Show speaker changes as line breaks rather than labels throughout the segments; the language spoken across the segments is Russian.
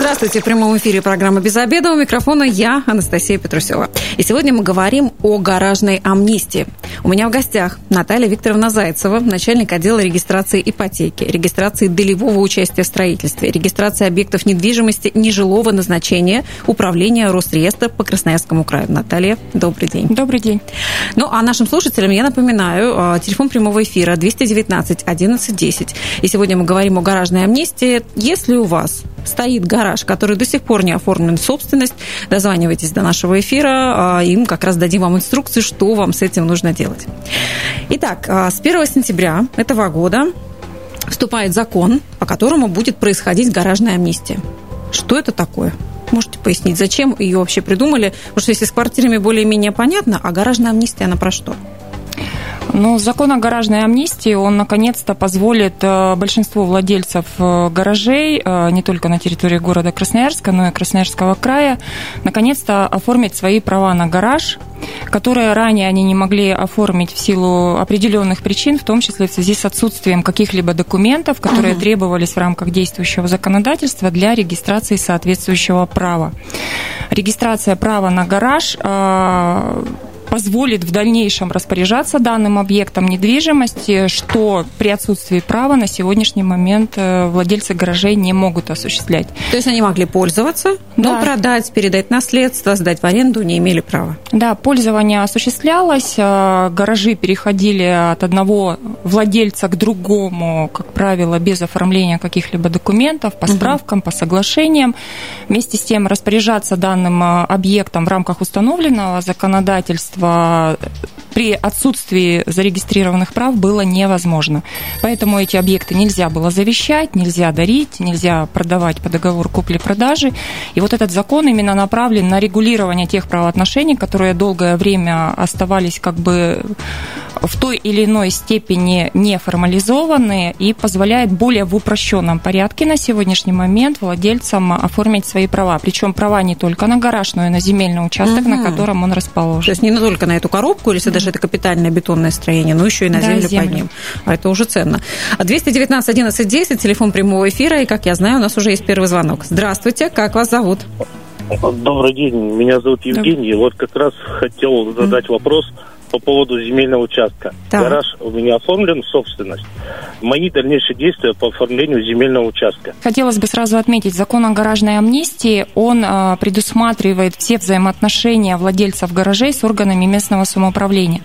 Здравствуйте. В прямом эфире программы «Без обеда». У микрофона я, Анастасия Петрусева. И сегодня мы говорим о гаражной амнистии. У меня в гостях Наталья Викторовна Зайцева, начальник отдела регистрации ипотеки, регистрации долевого участия в строительстве, регистрации объектов недвижимости нежилого назначения, управления Росреестра по Красноярскому краю. Наталья, добрый день.
Добрый день.
Ну, а нашим слушателям я напоминаю, а, телефон прямого эфира 219 11 10. И сегодня мы говорим о гаражной амнистии. Если у вас стоит гараж, который до сих пор не оформлен в собственность, дозванивайтесь до нашего эфира, а, и мы как раз дадим вам инструкции, что вам с этим нужно делать. Итак, а, с 1 сентября этого года вступает закон, по которому будет происходить гаражная амнистия. Что это такое? Можете пояснить, зачем ее вообще придумали? Потому что если с квартирами более-менее понятно, а гаражная амнистия, она про что?
Ну, закон о гаражной амнистии, он наконец-то позволит э, большинству владельцев э, гаражей, э, не только на территории города Красноярска, но и Красноярского края, наконец-то оформить свои права на гараж, которые ранее они не могли оформить в силу определенных причин, в том числе в связи с отсутствием каких-либо документов, которые угу. требовались в рамках действующего законодательства для регистрации соответствующего права. Регистрация права на гараж позволит в дальнейшем распоряжаться данным объектом недвижимости, что при отсутствии права на сегодняшний момент э, владельцы гаражей не могут осуществлять.
То есть они могли пользоваться, да. но продать, передать наследство, сдать в аренду не имели права?
Да, пользование осуществлялось, э, гаражи переходили от одного владельца к другому, как правило, без оформления каких-либо документов, по справкам, угу. по соглашениям. Вместе с тем распоряжаться данным э, объектом в рамках установленного законодательства в при отсутствии зарегистрированных прав было невозможно. Поэтому эти объекты нельзя было завещать, нельзя дарить, нельзя продавать по договору купли-продажи. И вот этот закон именно направлен на регулирование тех правоотношений, которые долгое время оставались как бы в той или иной степени не формализованы и позволяет более в упрощенном порядке на сегодняшний момент владельцам оформить свои права. Причем права не только на гараж, но и на земельный участок, угу. на котором он расположен.
То есть не только на эту коробку, или если даже это капитальное бетонное строение, но еще и на землю, да, землю. под ним. А это уже ценно. 219 11 10, телефон прямого эфира, и, как я знаю, у нас уже есть первый звонок. Здравствуйте, как вас зовут?
Добрый день, меня зовут Евгений. Вот как раз хотел задать вопрос по поводу земельного участка. Так. Гараж у меня оформлен в собственность. Мои дальнейшие действия по оформлению земельного участка.
Хотелось бы сразу отметить, закон о гаражной амнистии, он э, предусматривает все взаимоотношения владельцев гаражей с органами местного самоуправления.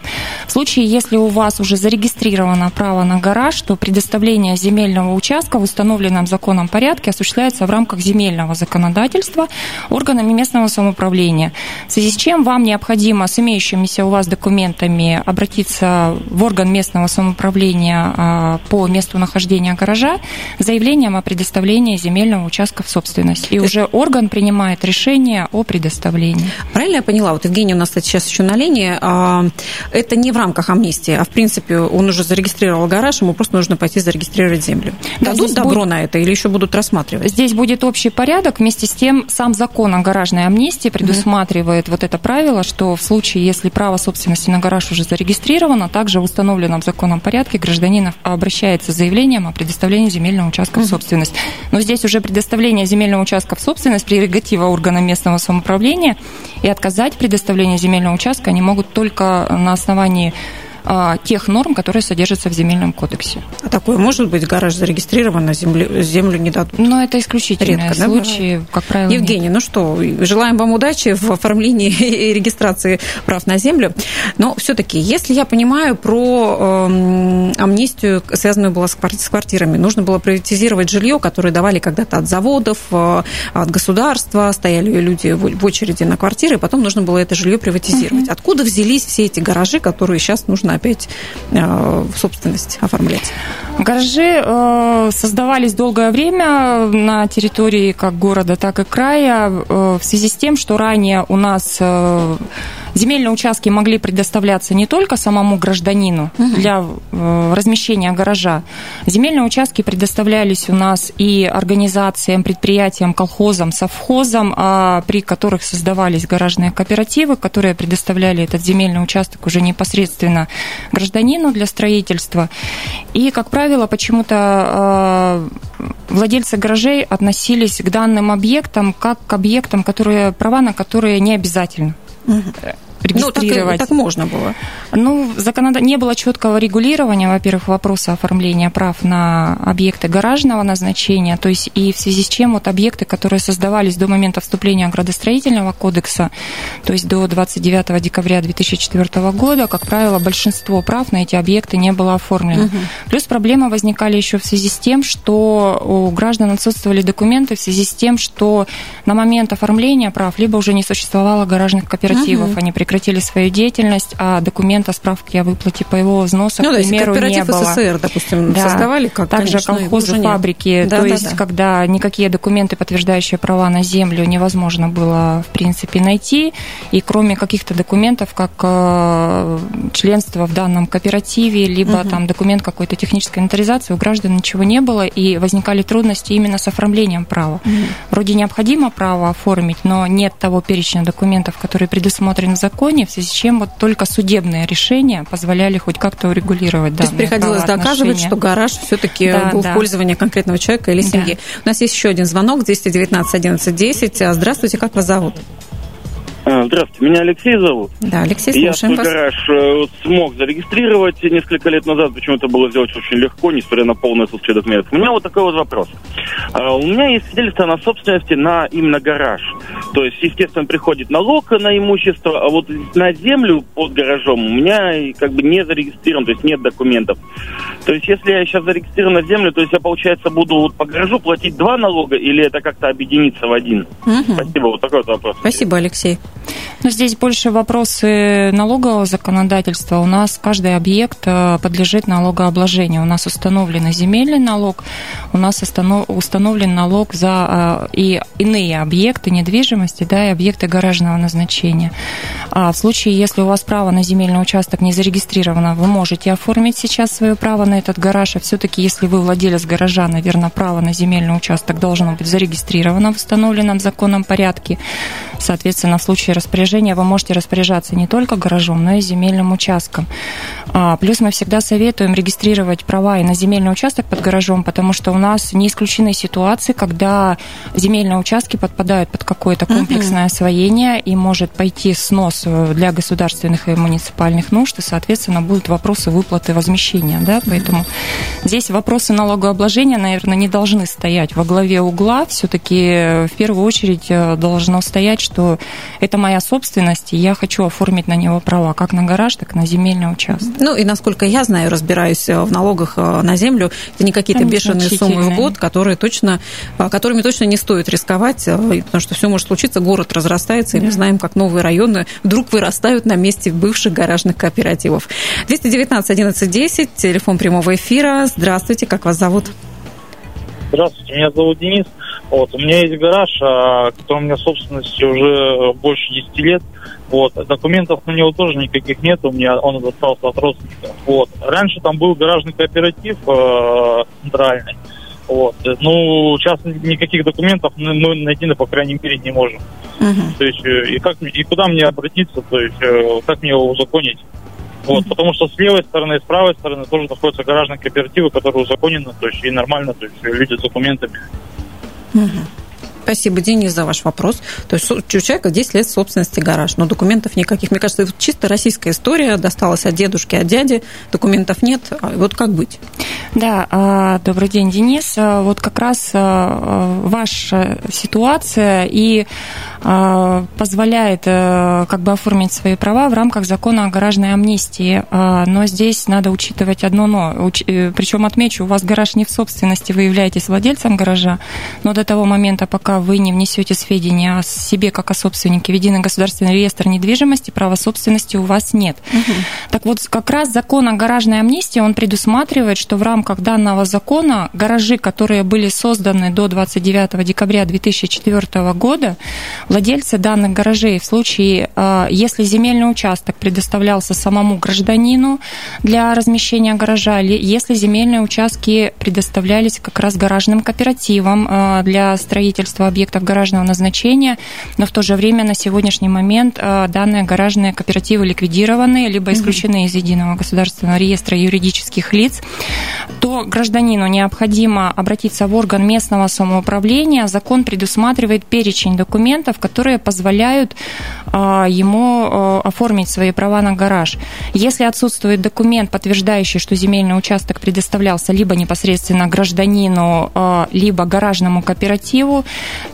В случае, если у вас уже зарегистрировано право на гараж, то предоставление земельного участка в установленном законом порядке осуществляется в рамках земельного законодательства органами местного самоуправления. В связи с чем вам необходимо с имеющимися у вас документами документами обратиться в орган местного самоуправления а, по месту нахождения гаража заявлением о предоставлении земельного участка в собственность. И уже орган принимает решение о предоставлении.
Правильно я поняла? Вот Евгений у нас сейчас еще на линии. А, это не в рамках амнистии, а в принципе он уже зарегистрировал гараж, ему просто нужно пойти зарегистрировать землю. Да, Дадут добро будет... на это или еще будут рассматривать?
Здесь будет общий порядок. Вместе с тем сам закон о гаражной амнистии предусматривает mm-hmm. вот это правило, что в случае, если право собственности на гараж уже зарегистрирован, а также в установленном законом порядке гражданин обращается с заявлением о предоставлении земельного участка в собственность. Но здесь уже предоставление земельного участка в собственность прерогатива органа местного самоуправления, и отказать предоставление земельного участка они могут только на основании тех норм, которые содержатся в земельном кодексе.
А такое может быть? Гараж зарегистрирован, а землю, землю не дадут?
Ну, это исключительные Редко, случаи, да? как правило.
Евгений,
нет.
ну что, желаем вам удачи в оформлении и регистрации прав на землю. Но все-таки, если я понимаю про э, амнистию, связанную была с квартирами, нужно было приватизировать жилье, которое давали когда-то от заводов, э, от государства, стояли люди в очереди на квартиры, и потом нужно было это жилье приватизировать. Угу. Откуда взялись все эти гаражи, которые сейчас нужно опять э, в собственность оформлять?
Гаражи э, создавались долгое время на территории как города, так и края э, в связи с тем, что ранее у нас Земельные участки могли предоставляться не только самому гражданину угу. для э, размещения гаража. Земельные участки предоставлялись у нас и организациям, предприятиям, колхозам, совхозам, а при которых создавались гаражные кооперативы, которые предоставляли этот земельный участок уже непосредственно гражданину для строительства. И, как правило, почему-то э, владельцы гаражей относились к данным объектам как к объектам, которые, права на которые не обязательно. Регистрировать.
Ну, так, так можно было.
Ну, законод... не было четкого регулирования, во-первых, вопроса оформления прав на объекты гаражного назначения, то есть и в связи с чем вот объекты, которые создавались до момента вступления градостроительного кодекса, то есть до 29 декабря 2004 года, как правило, большинство прав на эти объекты не было оформлено. Угу. Плюс проблемы возникали еще в связи с тем, что у граждан отсутствовали документы в связи с тем, что на момент оформления прав либо уже не существовало гаражных кооперативов, угу. они прекратили прекратили свою деятельность, а документа справки о выплате по его взносу, ну, к примеру, не было.
СССР, допустим, да. создавали как
Также конечно, колхозы, фабрики, да, то да, есть да. когда никакие документы, подтверждающие права на землю, невозможно было, в принципе, найти, и кроме каких-то документов, как э, членство в данном кооперативе, либо угу. там документ какой-то технической инвентаризации, у граждан ничего не было, и возникали трудности именно с оформлением права. Угу. Вроде необходимо право оформить, но нет того перечня документов, который предусмотрен в законе, в связи с чем вот только судебные решения позволяли хоть как-то урегулировать
То есть приходилось доказывать, что гараж все-таки да, был да. в пользовании конкретного человека или семьи. Да. У нас есть еще один звонок, 219 11 10. Здравствуйте, как вас зовут?
А, здравствуйте, меня Алексей зовут.
Да, Алексей, слушаем
Я свой гараж э, смог зарегистрировать несколько лет назад, почему это было сделать очень легко, несмотря на полное отсутствие документов. У меня вот такой вот вопрос. А, у меня есть свидетельство на собственности на именно гараж. То есть, естественно, приходит налог на имущество, а вот на землю под гаражом у меня как бы не зарегистрирован, то есть нет документов. То есть, если я сейчас зарегистрирован на землю, то есть я, получается, буду вот по гаражу платить два налога или это как-то объединиться в один? Угу. Спасибо, вот такой вот вопрос.
Спасибо, Алексей.
Но здесь больше вопросы налогового законодательства. У нас каждый объект э, подлежит налогообложению. У нас установлен земельный налог, у нас установлен налог за э, и иные объекты недвижимости, да, и объекты гаражного назначения. А в случае, если у вас право на земельный участок не зарегистрировано, вы можете оформить сейчас свое право на этот гараж, а все-таки, если вы владелец гаража, наверное, право на земельный участок должно быть зарегистрировано в установленном законном порядке. Соответственно, в случае распоряжения вы можете распоряжаться не только гаражом, но и земельным участком. А, плюс мы всегда советуем регистрировать права и на земельный участок под гаражом, потому что у нас не исключены ситуации, когда земельные участки подпадают под какое-то комплексное освоение и может пойти снос э, для государственных и муниципальных нужд, и, соответственно, будут вопросы выплаты возмещения. Да? Поэтому здесь вопросы налогообложения, наверное, не должны стоять во главе угла. Все-таки в первую очередь э, должно стоять, что это моя собственность, и я хочу оформить на него права, как на гараж, так и на земельный участок.
Ну и насколько я знаю, разбираюсь э, в налогах э, на землю, это не какие-то бешеные суммы в год, которые точно, э, которыми точно не стоит рисковать, потому что все может случиться, город разрастается, и да. мы знаем, как новые районы вдруг вырастают на месте бывших гаражных кооперативов. 219 11 10, телефон прямого эфира. Здравствуйте, как вас зовут?
Здравствуйте, меня зовут Денис. Вот, у меня есть гараж, а, который у меня собственности уже больше 10 лет. Вот, документов на него тоже никаких нет, у меня он достался от родственника. Вот. Раньше там был гаражный кооператив э, центральный. Вот. Ну, сейчас никаких документов мы найти, по крайней мере, не можем. Uh-huh. То есть, э, и, как, и куда мне обратиться, то есть, э, как мне его узаконить? Вот, uh-huh. потому что с левой стороны и с правой стороны тоже находятся гаражные кооперативы, которые узаконены, то есть, и нормально, то есть, люди с документами.
Угу. Спасибо, Денис, за ваш вопрос. То есть у человека 10 лет собственности гараж, но документов никаких. Мне кажется, это чисто российская история, досталась от дедушки, от дяди, документов нет. А вот как быть?
Да, а, добрый день, Денис. А, вот как раз ваша ситуация и позволяет как бы оформить свои права в рамках закона о гаражной амнистии. Но здесь надо учитывать одно но. Э, Причем отмечу, у вас гараж не в собственности, вы являетесь владельцем гаража, но до того момента, пока вы не внесете сведения о себе как о собственнике в единый государственный реестр недвижимости, права собственности у вас нет. Угу. Так вот, как раз закон о гаражной амнистии, он предусматривает, что в рамках данного закона гаражи, которые были созданы до 29 декабря 2004 года, владельцы данных гаражей в случае, э, если земельный участок предоставлялся самому гражданину для размещения гаража, если земельные участки предоставлялись как раз гаражным кооперативам э, для строительства объектов гаражного назначения, но в то же время на сегодняшний момент э, данные гаражные кооперативы ликвидированы, либо исключены из единого государственного реестра юридических лиц, то гражданину необходимо обратиться в орган местного самоуправления. Закон предусматривает перечень документов, которые позволяют а, ему а, оформить свои права на гараж. Если отсутствует документ, подтверждающий, что земельный участок предоставлялся либо непосредственно гражданину, либо гаражному кооперативу,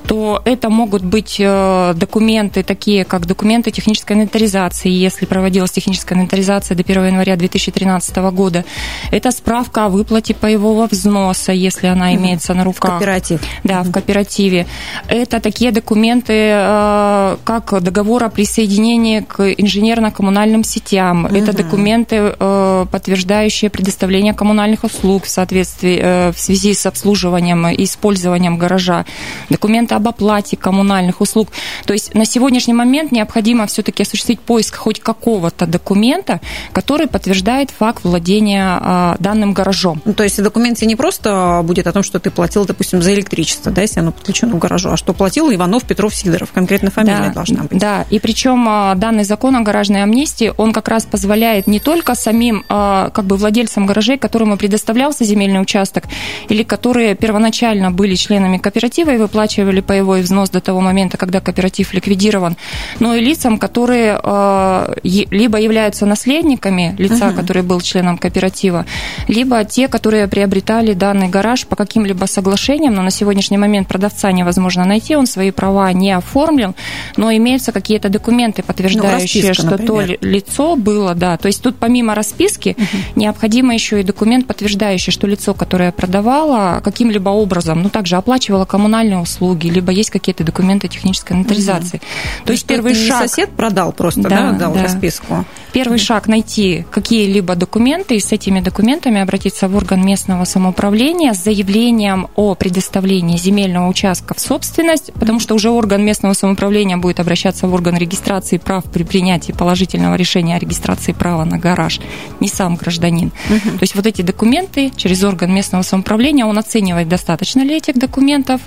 то это могут быть э, документы такие, как документы технической инвентаризации, если проводилась техническая инвентаризация до 1 января 2013 года. Это справка о выплате паевого взноса, если она имеется на руках.
В кооператив.
Да, в кооперативе. Это такие документы, э, как договор о присоединении к инженерно-коммунальным сетям. Угу. Это документы, э, подтверждающие предоставление коммунальных услуг в соответствии в связи с обслуживанием и использованием гаража. Документы об оплате коммунальных услуг. То есть на сегодняшний момент необходимо все-таки осуществить поиск хоть какого-то документа, который подтверждает факт владения данным гаражом.
Ну, то есть в документе не просто будет о том, что ты платил, допустим, за электричество, да, если оно подключено к гаражу, а что платил Иванов, Петров, Сидоров, конкретно фамилия
да,
должна быть.
Да, и причем а, данный закон о гаражной амнистии, он как раз позволяет не только самим а, как бы владельцам гаражей, которым предоставлялся земельный участок, или которые первоначально были членами кооператива и выплачивали паевой взнос до того момента, когда кооператив ликвидирован, но и лицам, которые а, либо являются наследниками лица, угу. который был членом кооператива, либо те, которые приобретали данный гараж по каким-либо соглашениям, но на сегодняшний момент продавца невозможно найти, он свои права не оформлен, но имеются какие-то документы, подтверждающие, ну, что например. то лицо было, да. То есть тут помимо расписки угу. необходимо еще и документ, подтверждающий, что лицо, которое продавало, каким-либо образом, ну, также оплачивало коммунальные услуги, либо есть какие-то документы технической инвентаризации. Угу. То,
то есть первый шаг... сосед продал просто, да, да дал да. расписку?
Первый шаг найти какие-либо документы и с этими документами обратиться в орган местного самоуправления с заявлением о предоставлении земельного участка в собственность, потому что уже орган местного самоуправления будет обращаться в орган регистрации прав при принятии положительного решения о регистрации права на гараж, не сам гражданин. Угу. То есть вот эти документы через орган местного самоуправления, он оценивает, достаточно ли этих документов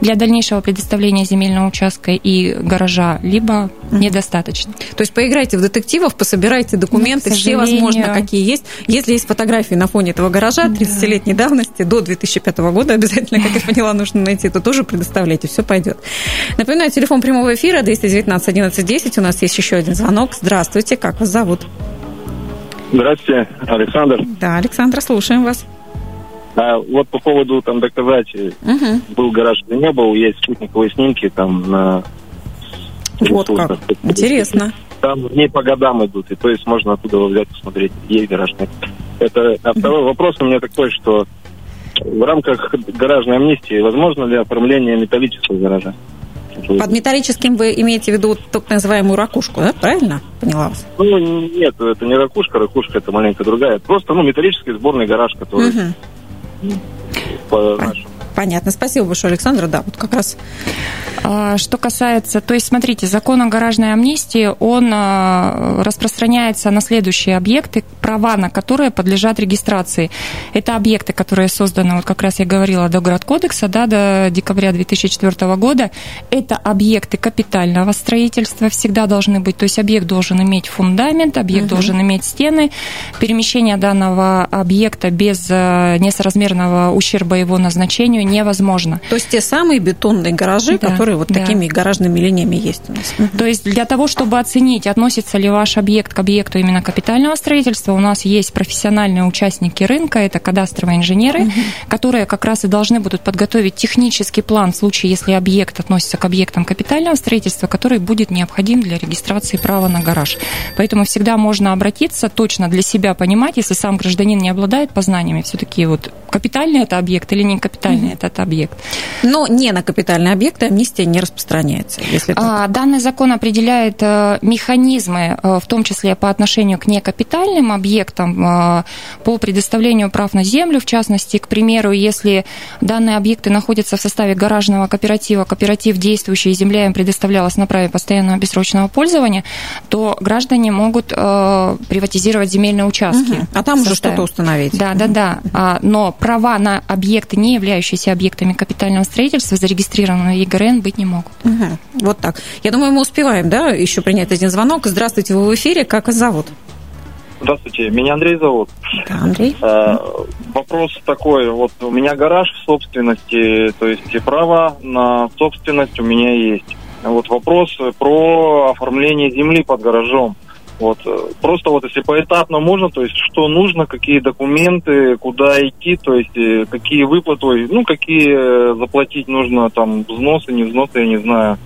для дальнейшего предоставления земельного участка и гаража, либо угу. недостаточно.
То есть поиграйте в детективов, пособирайте документы, ну, все возможно, какие есть. Если есть фотографии на фоне этого гаража 30-летней да. давности, до 2005 года обязательно, как я поняла, нужно найти, то тоже предоставляйте, все пойдет. Напоминаю, телефон прямого эфира 219 11 10. У нас есть еще один звонок. Здравствуйте, как вас зовут?
Здравствуйте, Александр.
Да, Александр, слушаем вас.
А, вот по поводу там доказать, угу. был гараж или не был, есть спутниковые снимки там на...
Вот как, интересно.
Там дней по годам идут, и то есть можно оттуда взять, посмотреть, есть гараж, нет. Это, а второй вопрос у меня такой, что в рамках гаражной амнистии возможно ли оформление металлического гаража?
Под металлическим вы имеете в виду так называемую ракушку, да? Правильно поняла вас?
Ну, нет, это не ракушка, ракушка это маленько другая. Просто, ну, металлический сборный гараж, который угу.
по нашему Понятно. Спасибо большое, Александра. Да, вот как раз.
А, что касается, то есть, смотрите, закон о гаражной амнистии, он а, распространяется на следующие объекты, права на которые подлежат регистрации. Это объекты, которые созданы, вот как раз я говорила, до Градкодекса, да, до декабря 2004 года. Это объекты капитального строительства всегда должны быть. То есть объект должен иметь фундамент, объект угу. должен иметь стены. Перемещение данного объекта без а, несоразмерного ущерба его назначению сожалению, невозможно.
То есть те самые бетонные гаражи, да, которые вот да. такими гаражными линиями есть у нас.
То есть для того, чтобы оценить, относится ли ваш объект к объекту именно капитального строительства, у нас есть профессиональные участники рынка, это кадастровые инженеры, угу. которые как раз и должны будут подготовить технический план в случае, если объект относится к объектам капитального строительства, который будет необходим для регистрации права на гараж. Поэтому всегда можно обратиться, точно для себя понимать, если сам гражданин не обладает познаниями, все-таки вот капитальный это объект или не капитальный. Этот объект.
Но не на капитальные объекты амнистия не распространяется, если так.
А, данный закон определяет э, механизмы, э, в том числе по отношению к некапитальным объектам, э, по предоставлению прав на землю, в частности, к примеру, если данные объекты находятся в составе гаражного кооператива, кооператив действующий, земля им предоставлялась на праве постоянного бессрочного пользования, то граждане могут приватизировать земельные участки. Угу.
А там уже что-то установить.
Да, да, да. А, но права на объекты, не являющиеся объектами капитального строительства, зарегистрированные в ЕГРН, быть не могут.
Угу. Вот так. Я думаю, мы успеваем, да, еще принять один звонок. Здравствуйте, вы в эфире. Как вас зовут?
Здравствуйте, меня Андрей зовут.
Да, Андрей.
Э, вопрос такой, вот у меня гараж в собственности, то есть и право на собственность у меня есть. Вот вопрос про оформление земли под гаражом. Вот. Э, просто вот если поэтапно можно, то есть что нужно, какие документы, куда идти, то есть э, какие выплаты, ну, какие заплатить нужно, там, взносы, не взносы, я не знаю.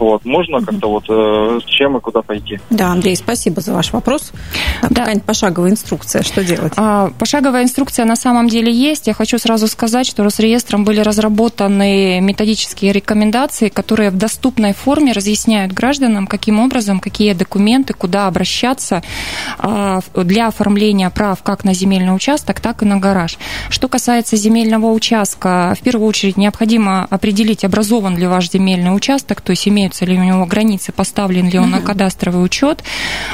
Вот, можно как-то вот э, с чем и куда пойти.
Да, Андрей, спасибо за ваш вопрос. А да. Какая-нибудь пошаговая инструкция, что делать?
А, пошаговая инструкция на самом деле есть. Я хочу сразу сказать, что Росреестром были разработаны методические рекомендации, которые в доступной форме разъясняют гражданам, каким образом, какие документы, куда обращаться а, для оформления прав как на земельный участок, так и на гараж. Что касается земельного участка, в первую очередь необходимо определить, образован ли ваш земельный участок, то есть имеет имеются ли у него границы, поставлен ли он на кадастровый учет.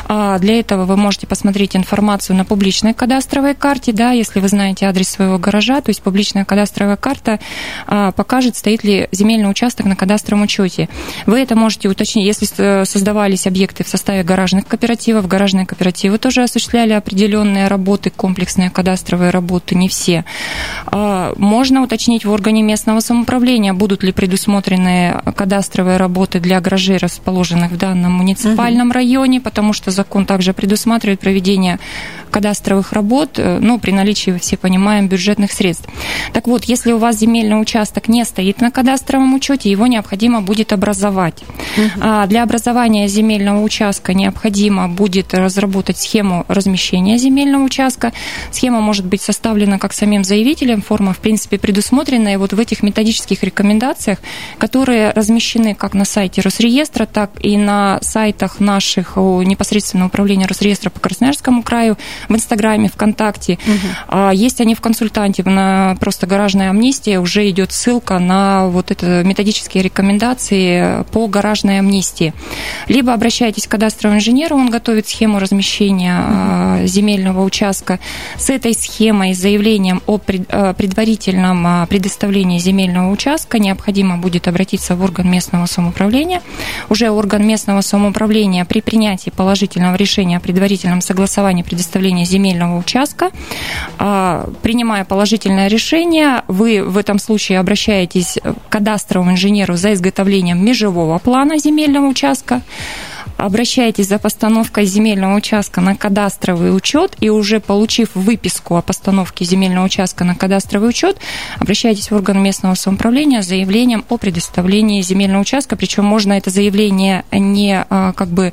А, для этого вы можете посмотреть информацию на публичной кадастровой карте, да, если вы знаете адрес своего гаража, то есть публичная кадастровая карта а, покажет, стоит ли земельный участок на кадастровом учете. Вы это можете уточнить, если создавались объекты в составе гаражных кооперативов, гаражные кооперативы тоже осуществляли определенные работы, комплексные кадастровые работы, не все. А, можно уточнить в органе местного самоуправления, будут ли предусмотрены кадастровые работы для гаражей, расположенных в данном муниципальном угу. районе, потому что закон также предусматривает проведение кадастровых работ, ну, при наличии, все понимаем, бюджетных средств. Так вот, если у вас земельный участок не стоит на кадастровом учете, его необходимо будет образовать. Угу. Для образования земельного участка необходимо будет разработать схему размещения земельного участка. Схема может быть составлена как самим заявителем, форма, в принципе, предусмотренная вот в этих методических рекомендациях, которые размещены как на сайте Росреестра, так и на сайтах наших непосредственно управления Росреестра по Красноярскому краю, в Инстаграме, ВКонтакте. Угу. Есть они в консультанте, на просто гаражная амнистия, уже идет ссылка на вот это методические рекомендации по гаражной амнистии. Либо обращайтесь к кадастровому инженеру, он готовит схему размещения угу. земельного участка. С этой схемой, с заявлением о предварительном предоставлении земельного участка необходимо будет обратиться в орган местного самоуправления. Уже орган местного самоуправления при принятии положительного решения о предварительном согласовании предоставления предоставления земельного участка. А, принимая положительное решение, вы в этом случае обращаетесь к кадастровому инженеру за изготовлением межевого плана земельного участка обращаетесь за постановкой земельного участка на кадастровый учет и уже получив выписку о постановке земельного участка на кадастровый учет, обращайтесь в орган местного самоуправления с заявлением о предоставлении земельного участка, причем можно это заявление не а, как бы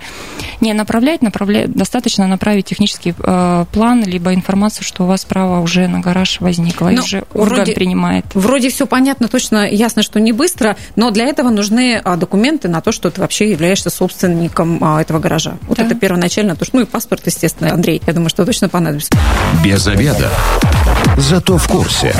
не направлять, направлять достаточно направить технический э, план либо информацию, что у вас право уже на гараж возникло, но и уже орган вроде, принимает.
Вроде все понятно, точно ясно, что не быстро, но для этого нужны а, документы на то, что ты вообще являешься собственником а, этого гаража. Вот да. это первоначально, то, что, ну и паспорт, естественно, Андрей, я думаю, что точно понадобится.
Без обеда. Зато в курсе.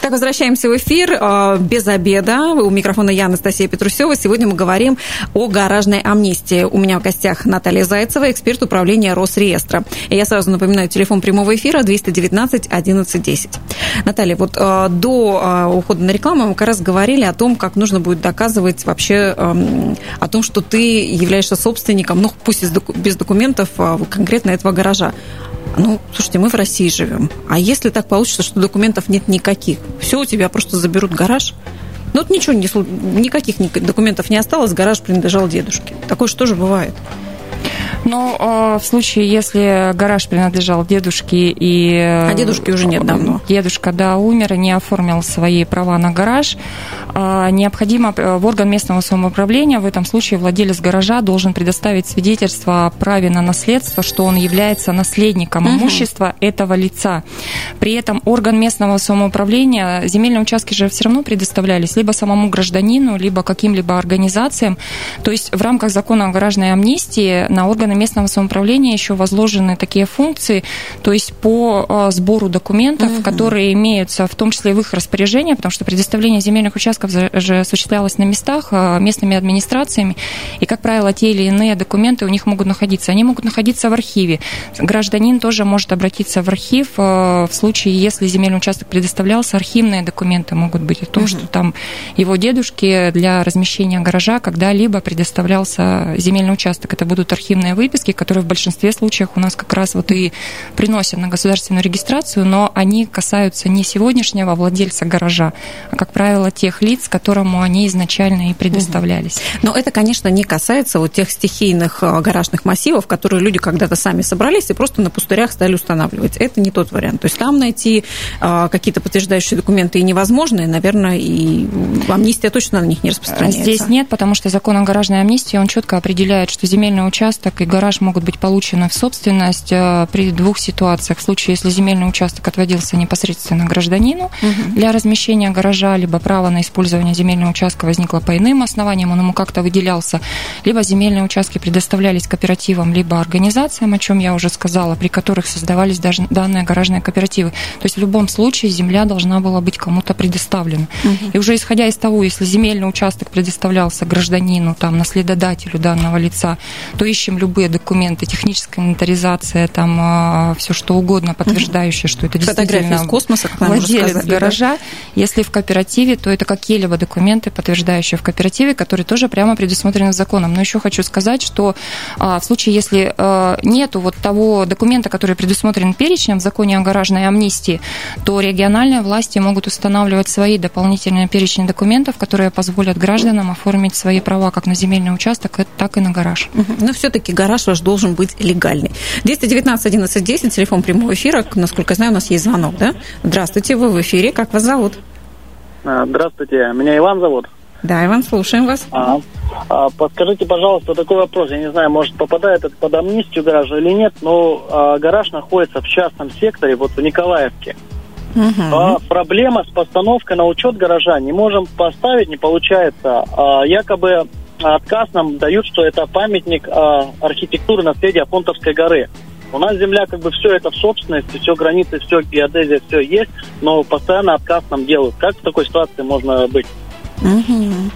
Так, возвращаемся в эфир э, без обеда. У микрофона я, Анастасия Петрусева. Сегодня мы говорим о гаражной амнистии. У меня в гостях Наталья Зайцева, эксперт управления Росреестра. И я сразу напоминаю, телефон прямого эфира 219 11 10. Наталья, вот э, до э, ухода на рекламу мы как раз говорили о том, как нужно будет доказывать вообще о том, что ты являешься собственником, ну, пусть без документов, конкретно этого гаража. Ну, слушайте, мы в России живем. А если так получится, что документов нет никаких, все, у тебя просто заберут гараж. Ну, вот ничего, никаких документов не осталось, гараж принадлежал дедушке. Такое же бывает.
Но э, в случае, если гараж принадлежал дедушке и...
А дедушки уже нет давно.
Дедушка, да, умер и не оформил свои права на гараж, а, необходимо э, в орган местного самоуправления, в этом случае владелец гаража должен предоставить свидетельство о праве на наследство, что он является наследником угу. имущества этого лица. При этом орган местного самоуправления, земельные участки же все равно предоставлялись либо самому гражданину, либо каким-либо организациям. То есть в рамках закона о гаражной амнистии на органы местного самоуправления еще возложены такие функции, то есть по э, сбору документов, угу. которые имеются в том числе в их распоряжении, потому что предоставление земельных участков же осуществлялось на местах э, местными администрациями, и, как правило, те или иные документы у них могут находиться. Они могут находиться в архиве. Гражданин тоже может обратиться в архив э, в случае, если земельный участок предоставлялся, архивные документы могут быть о том, угу. что там его дедушке для размещения гаража когда-либо предоставлялся земельный участок. Это будут архивные выписки, которые в большинстве случаев у нас как раз вот и приносят на государственную регистрацию, но они касаются не сегодняшнего владельца гаража, а, как правило, тех лиц, которому они изначально и предоставлялись.
Но это, конечно, не касается вот тех стихийных а, гаражных массивов, которые люди когда-то сами собрались и просто на пустырях стали устанавливать. Это не тот вариант. То есть там найти а, какие-то подтверждающие документы и невозможно, и, наверное, и амнистия точно на них не распространяется.
Здесь нет, потому что закон о гаражной амнистии, он четко определяет, что земельный участок и гараж могут быть получены в собственность при двух ситуациях. В случае, если земельный участок отводился непосредственно гражданину угу. для размещения гаража, либо право на использование земельного участка возникло по иным основаниям, он ему как-то выделялся, либо земельные участки предоставлялись кооперативам, либо организациям, о чем я уже сказала, при которых создавались даже данные гаражные кооперативы. То есть в любом случае земля должна была быть кому-то предоставлена. Угу. И уже исходя из того, если земельный участок предоставлялся гражданину, там, наследодателю данного лица, то ищем любые документы, техническая инвентаризация, там, а, все что угодно, подтверждающее, что это действительно
из космоса,
владелец сказали, гаража. Да? Если в кооперативе, то это какие-либо документы, подтверждающие в кооперативе, которые тоже прямо предусмотрены законом. Но еще хочу сказать, что а, в случае, если а, нету вот того документа, который предусмотрен перечнем в законе о гаражной амнистии, то региональные власти могут устанавливать свои дополнительные перечни документов, которые позволят гражданам оформить свои права как на земельный участок, так и на гараж.
Но все-таки гараж ваш должен быть легальный. 219 11 10, телефон прямого эфира. Насколько я знаю, у нас есть звонок, да? Здравствуйте, вы в эфире. Как вас зовут?
А, здравствуйте, меня Иван зовут.
Да, Иван, слушаем вас.
А, а, подскажите, пожалуйста, такой вопрос. Я не знаю, может, попадает это под амнистию гаража или нет, но а, гараж находится в частном секторе, вот в Николаевке. Угу. А, проблема с постановкой на учет гаража. Не можем поставить, не получается. А, якобы отказ нам дают, что это памятник а, архитектуры наследия Понтовской горы. У нас земля, как бы все это в собственности, все границы, все геодезия, все есть, но постоянно отказ нам делают. Как в такой ситуации можно быть?
Угу.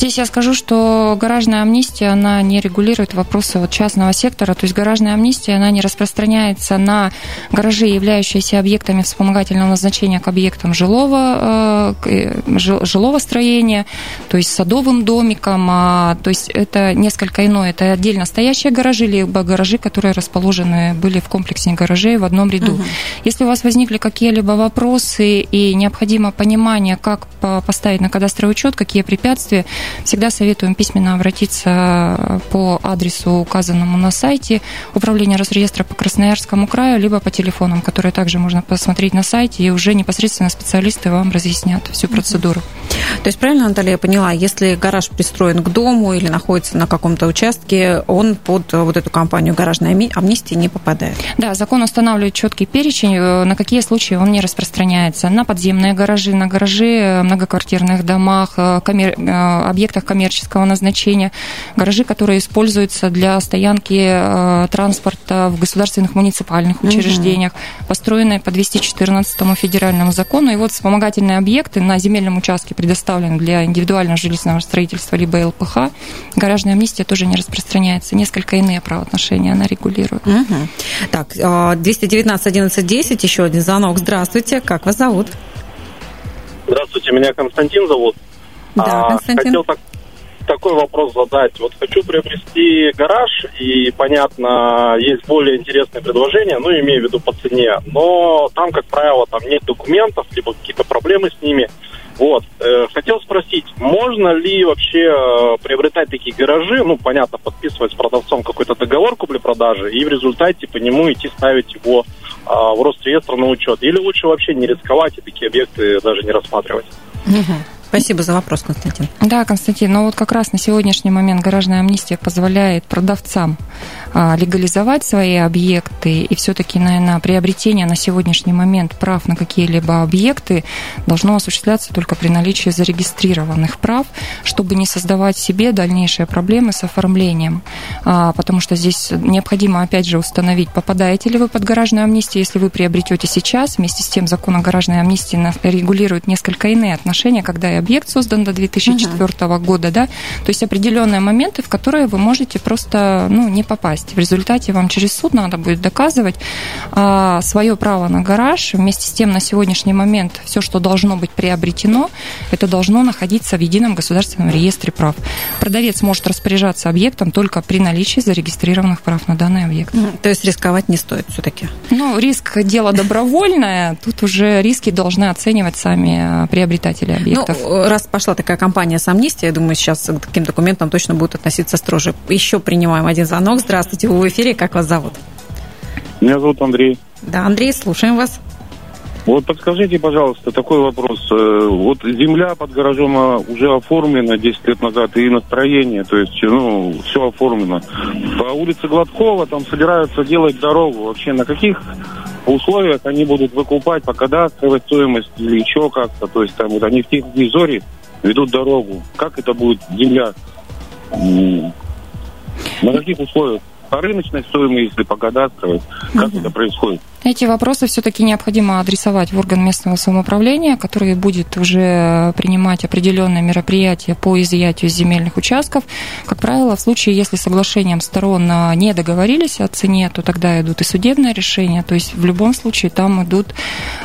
Здесь я скажу, что гаражная амнистия, она не регулирует вопросы вот частного сектора, то есть гаражная амнистия, она не распространяется на гаражи, являющиеся объектами вспомогательного назначения к объектам жилого, э, жилого строения, то есть садовым домиком, а, то есть это несколько иное, это отдельно стоящие гаражи, либо гаражи, которые расположены были в комплексе гаражей в одном ряду. Угу. Если у вас возникли какие-либо вопросы и необходимо понимание, как поставить на кадастровый учет, какие препятствия, всегда советуем письменно обратиться по адресу, указанному на сайте Управления Росреестра по Красноярскому краю, либо по телефонам, которые также можно посмотреть на сайте, и уже непосредственно специалисты вам разъяснят всю процедуру.
То есть правильно, Наталья, я поняла, если гараж пристроен к дому или находится на каком-то участке, он под вот эту компанию гаражной амнистии не попадает?
Да, закон устанавливает четкий перечень, э, на какие случаи он не распространяется. На подземные гаражи, на гаражи э, многоквартирных домах, э, коммер... объектах коммерческого назначения, гаражи, которые используются для стоянки транспорта в государственных муниципальных учреждениях, угу. построенные по 214 федеральному закону. И вот вспомогательные объекты на земельном участке предоставлены для индивидуального жилищного строительства либо ЛПХ. Гаражная амнистия тоже не распространяется. Несколько иные правоотношения она регулирует.
Угу. Так, 219 11 10, еще один звонок. Здравствуйте, как вас зовут?
Здравствуйте, меня Константин зовут.
Да, а, Константин.
Хотел так, такой вопрос задать. Вот хочу приобрести гараж, и, понятно, есть более интересные предложения, ну, имею в виду по цене, но там, как правило, там нет документов, либо какие-то проблемы с ними. Вот. Э, хотел спросить, можно ли вообще э, приобретать такие гаражи, ну, понятно, подписывать с продавцом какой-то договор купли-продажи, и в результате по нему идти ставить его а, в Росреестр на учет? Или лучше вообще не рисковать и такие объекты даже не рассматривать?
Угу. Спасибо за вопрос, Константин.
Да, Константин, но вот как раз на сегодняшний момент гаражная амнистия позволяет продавцам а, легализовать свои объекты, и все-таки, наверное, приобретение на сегодняшний момент прав на какие-либо объекты должно осуществляться только при наличии зарегистрированных прав, чтобы не создавать себе дальнейшие проблемы с оформлением, а, потому что здесь необходимо, опять же, установить, попадаете ли вы под гаражную амнистию, если вы приобретете сейчас, вместе с тем закон о гаражной амнистии регулирует несколько иные отношения, когда и объект создан до 2004 угу. года, да, то есть определенные моменты, в которые вы можете просто, ну, не попасть. В результате вам через суд надо будет доказывать а, свое право на гараж. Вместе с тем на сегодняшний момент все, что должно быть приобретено, это должно находиться в едином государственном реестре прав. Продавец может распоряжаться объектом только при наличии зарегистрированных прав на данный объект.
То есть рисковать не стоит все-таки?
Ну, риск дело добровольное. Тут уже риски должны оценивать сами а, приобретатели объектов.
Ну, раз пошла такая компания с амнистией, я думаю, сейчас к таким документам точно будут относиться строже. Еще принимаем один звонок. Здравствуйте. Здравствуйте, вы в эфире. Как вас зовут?
Меня зовут Андрей.
Да, Андрей, слушаем вас.
Вот подскажите, пожалуйста, такой вопрос. Э, вот земля под гаражом а, уже оформлена 10 лет назад, и настроение, то есть, ну, все оформлено. По улице Гладкова там собираются делать дорогу. Вообще на каких условиях они будут выкупать по кадастровой стоимости или еще как-то? То есть там вот они в технизоре ведут дорогу. Как это будет земля на каких условиях? По рыночной стоимости, по кадастровой? Как угу. это происходит?
Эти вопросы все-таки необходимо адресовать в орган местного самоуправления, который будет уже принимать определенные мероприятия по изъятию земельных участков. Как правило, в случае, если соглашением сторон не договорились о цене, то тогда идут и судебные решения. То есть в любом случае там идут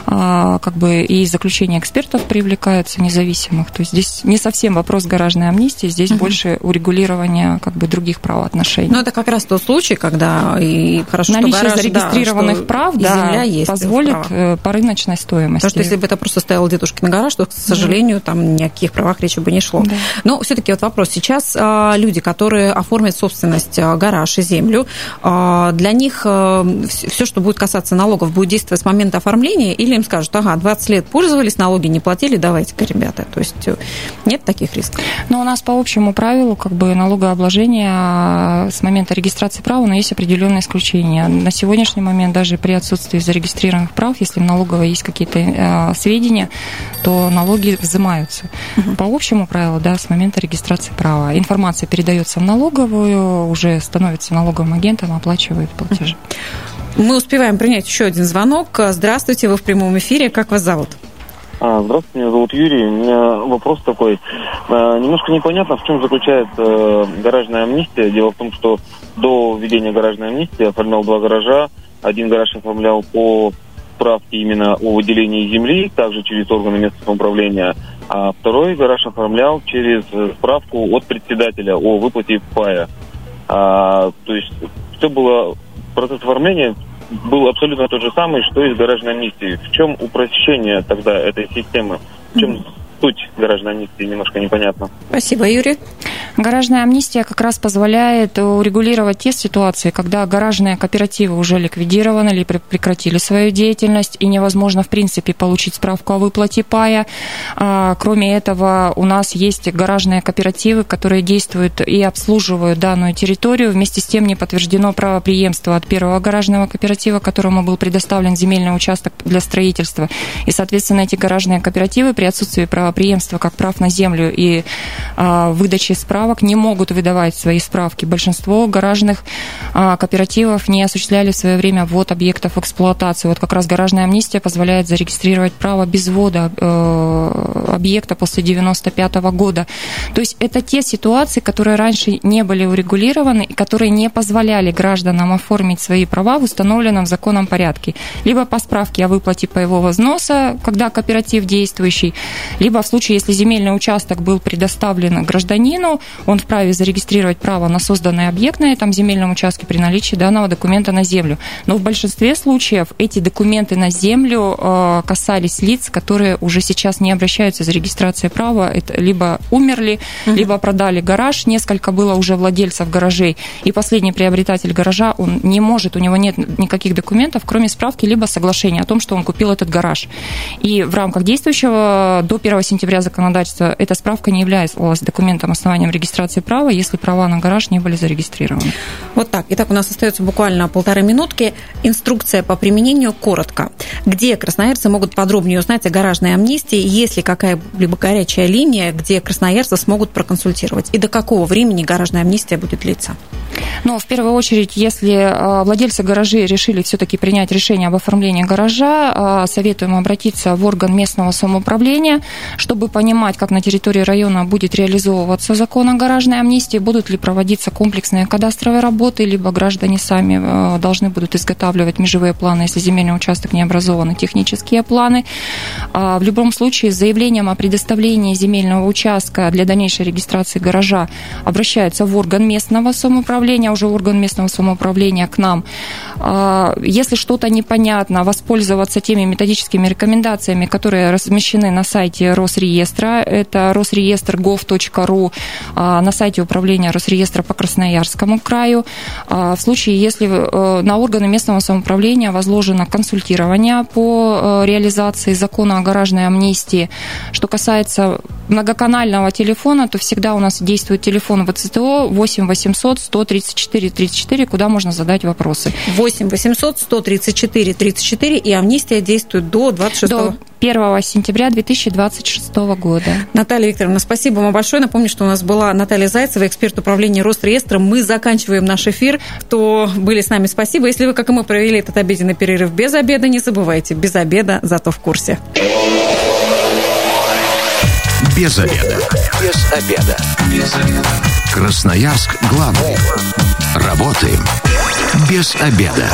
а, как бы и заключения экспертов привлекаются независимых. То есть здесь не совсем вопрос гаражной амнистии, здесь угу. больше урегулирования как бы других правоотношений.
Но это как раз тот случай, когда и хорошо,
Наличие что гараж, зарегистрированных да, прав, да, земля есть позволит право. Э, по рыночной стоимости.
Потому что если бы это просто стоял дедушкин гараж, то, к сожалению, да. там ни о каких правах речи бы не шло. Да. Но все-таки вот вопрос. Сейчас а, люди, которые оформят собственность а, гараж и землю, а, для них все, что будет касаться налогов, будет действовать с момента оформления, или им скажут, ага, 20 лет пользовались, налоги не платили, давайте-ка, ребята. То есть э, нет таких рисков?
Но у нас по общему правилу как бы налогообложение с момента регистрации права, но есть определенные исключения. На сегодняшний момент даже при отсутствии отсутствии зарегистрированных прав, если в налоговой есть какие-то э, сведения, то налоги взимаются. Угу. По общему правилу, да, с момента регистрации права. Информация передается в налоговую, уже становится налоговым агентом, оплачивает платежи.
Мы успеваем принять еще один звонок. Здравствуйте, вы в прямом эфире. Как вас зовут?
А, здравствуйте, меня зовут Юрий. У меня вопрос такой. А, немножко непонятно, в чем заключается э, гаражная амнистия. Дело в том, что до введения гаражной амнистии я оформлял два гаража, один гараж оформлял по справке именно о выделении земли, также через органы местного управления, а второй гараж оформлял через справку от председателя о выплате пая. А, то есть все было, процесс оформления был абсолютно тот же самый, что и с гаражной амнистией. В чем упрощение тогда этой системы? В чем суть гаражной амнистии немножко непонятно.
Спасибо, Юрий.
Гаражная амнистия как раз позволяет урегулировать те ситуации, когда гаражные кооперативы уже ликвидированы или прекратили свою деятельность, и невозможно, в принципе, получить справку о выплате пая. А, кроме этого, у нас есть гаражные кооперативы, которые действуют и обслуживают данную территорию. Вместе с тем не подтверждено правоприемство от первого гаражного кооператива, которому был предоставлен земельный участок для строительства. И, соответственно, эти гаражные кооперативы при отсутствии правоприемства как прав на землю и выдачи справок не могут выдавать свои справки. Большинство гаражных а, кооперативов не осуществляли в свое время ввод объектов в эксплуатацию. Вот как раз гаражная амнистия позволяет зарегистрировать право без ввода э, объекта после 95 года. То есть это те ситуации, которые раньше не были урегулированы и которые не позволяли гражданам оформить свои права в установленном законном порядке. Либо по справке о выплате паевого взноса, когда кооператив действующий, либо в случае, если земельный участок был предоставлен гражданину, он вправе зарегистрировать право на созданный объект на этом земельном участке при наличии данного документа на землю. Но в большинстве случаев эти документы на землю э, касались лиц, которые уже сейчас не обращаются за регистрацией права, это либо умерли, угу. либо продали гараж, несколько было уже владельцев гаражей, и последний приобретатель гаража, он не может, у него нет никаких документов, кроме справки, либо соглашения о том, что он купил этот гараж. И в рамках действующего до 1 сентября законодательства эта справка не являлась документом основанием регистрации права, если права на гараж не были зарегистрированы.
Вот так. Итак, у нас остается буквально полторы минутки. Инструкция по применению коротко. Где красноярцы могут подробнее узнать о гаражной амнистии, есть ли какая-либо горячая линия, где красноярцы смогут проконсультировать? И до какого времени гаражная амнистия будет длиться?
Ну, в первую очередь, если а, владельцы гаражей решили все-таки принять решение об оформлении гаража, а, советуем обратиться в орган местного самоуправления, чтобы понимать, как на территории района будет реализовываться закон о гаражной амнистии, будут ли проводиться комплексные кадастровые работы, либо граждане сами а, должны будут изготавливать межевые планы, если земельный участок не образованы, технические планы. В любом случае, с заявлением о предоставлении земельного участка для дальнейшей регистрации гаража обращаются в орган местного самоуправления, уже орган местного самоуправления к нам. А, если что-то непонятно, воспользоваться теми методическими рекомендациями, которые размещены на сайте Росреестра. Это росреестр.gov.ru а, на сайте управления Росреестра по Красноярскому краю. А, в случае, если э, на органы местного самоуправления возложено консультирование по э, реализации закона о гаражной амнистии, что касается многоканального телефона, то всегда у нас действует телефон ВЦТО 8 800 134 34, куда можно задать вопросы.
8 800 134 34, и амнистия действует до 26
до 1 сентября 2026 года.
Наталья Викторовна, спасибо вам большое. Напомню, что у нас была Наталья Зайцева, эксперт управления Росреестром. Мы заканчиваем наш эфир. Кто были с нами, спасибо. Если вы, как и мы, провели этот обеденный перерыв без обеда, не забывайте, без обеда, зато в курсе.
Без обеда. Без обеда. Без обеда. Красноярск главный. Работаем без обеда.